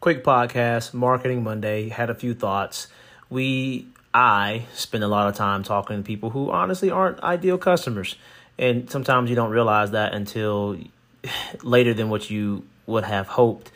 quick podcast, Marketing Monday. Had a few thoughts. We, I spend a lot of time talking to people who honestly aren't ideal customers. And sometimes you don't realize that until later than what you would have hoped.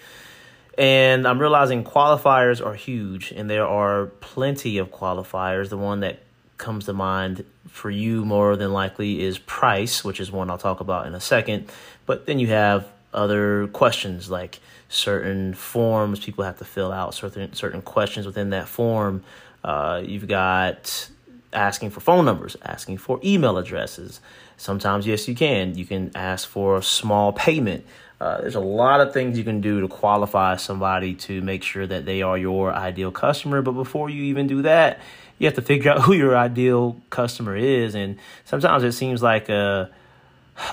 And I'm realizing qualifiers are huge, and there are plenty of qualifiers. The one that comes to mind for you more than likely is price, which is one I'll talk about in a second. But then you have other questions like certain forms people have to fill out, certain certain questions within that form. Uh, you've got asking for phone numbers, asking for email addresses. Sometimes, yes, you can. You can ask for a small payment. Uh, there's a lot of things you can do to qualify somebody to make sure that they are your ideal customer. But before you even do that, you have to figure out who your ideal customer is. And sometimes it seems like a,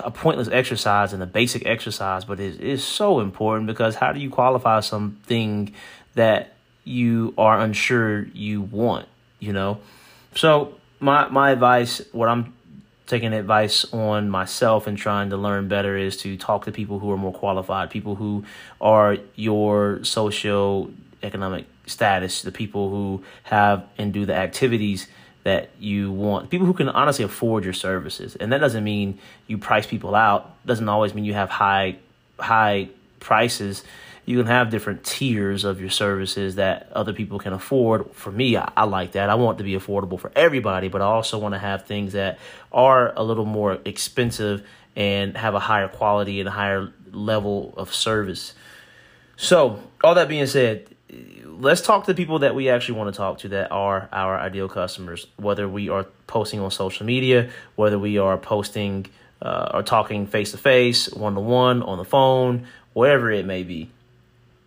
a pointless exercise and a basic exercise, but it is so important because how do you qualify something that you are unsure you want, you know? So my my advice, what I'm taking advice on myself and trying to learn better is to talk to people who are more qualified, people who are your socio economic status, the people who have and do the activities that you want, people who can honestly afford your services. And that doesn't mean you price people out. Doesn't always mean you have high high prices you can have different tiers of your services that other people can afford. For me, I, I like that. I want to be affordable for everybody, but I also want to have things that are a little more expensive and have a higher quality and a higher level of service. So, all that being said, let's talk to people that we actually want to talk to that are our ideal customers, whether we are posting on social media, whether we are posting uh, or talking face to face, one to one, on the phone, wherever it may be.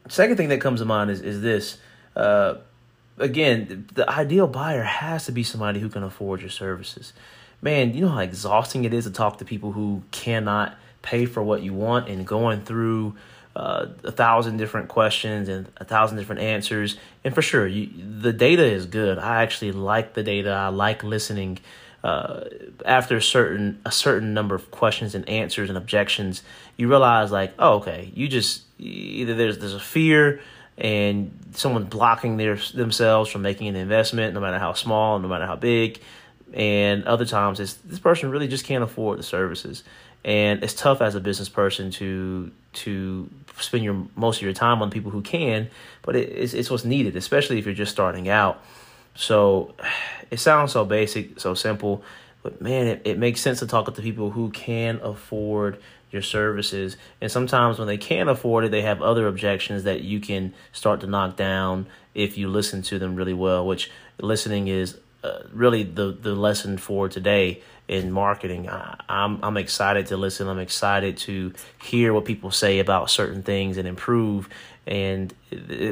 Second thing that comes to mind is is this. Uh, again, the ideal buyer has to be somebody who can afford your services. Man, you know how exhausting it is to talk to people who cannot pay for what you want and going through uh, a thousand different questions and a thousand different answers. And for sure, you, the data is good. I actually like the data. I like listening. Uh, after a certain a certain number of questions and answers and objections, you realize like, oh, okay, you just either there's there's a fear and someone blocking their themselves from making an investment, no matter how small, no matter how big, and other times it's this person really just can't afford the services, and it's tough as a business person to to spend your most of your time on people who can, but it, it's it's what's needed, especially if you're just starting out. So it sounds so basic, so simple, but man, it, it makes sense to talk to people who can afford your services. And sometimes when they can't afford it, they have other objections that you can start to knock down if you listen to them really well, which listening is uh, really the, the lesson for today in marketing. I, I'm I'm excited to listen. I'm excited to hear what people say about certain things and improve. And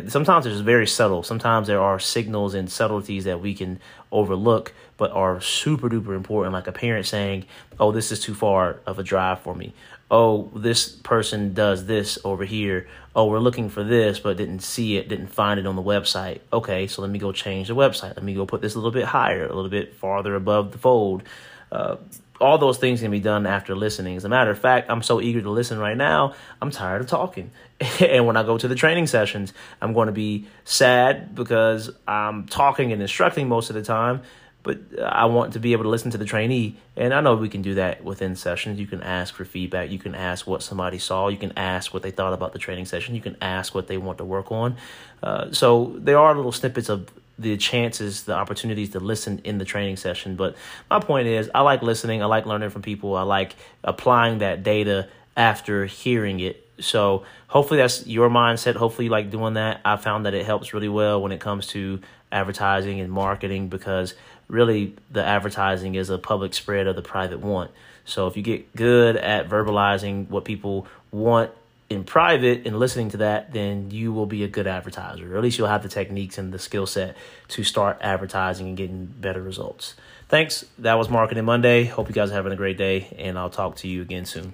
sometimes it's very subtle. Sometimes there are signals and subtleties that we can overlook, but are super duper important. Like a parent saying, "Oh, this is too far of a drive for me," oh, this person does this over here. Oh, we're looking for this, but didn't see it, didn't find it on the website. Okay, so let me go change the website. Let me go put this a little bit higher, a little bit farther above the fold. Uh, all those things can be done after listening. As a matter of fact, I'm so eager to listen right now, I'm tired of talking. and when I go to the training sessions, I'm going to be sad because I'm talking and instructing most of the time but I want to be able to listen to the trainee. And I know we can do that within sessions. You can ask for feedback. You can ask what somebody saw. You can ask what they thought about the training session. You can ask what they want to work on. Uh, so there are little snippets of the chances, the opportunities to listen in the training session. But my point is, I like listening. I like learning from people. I like applying that data after hearing it. So hopefully that's your mindset. Hopefully you like doing that. I found that it helps really well when it comes to advertising and marketing because really the advertising is a public spread of the private want. So if you get good at verbalizing what people want in private and listening to that, then you will be a good advertiser. Or at least you'll have the techniques and the skill set to start advertising and getting better results. Thanks. That was Marketing Monday. Hope you guys are having a great day, and I'll talk to you again soon.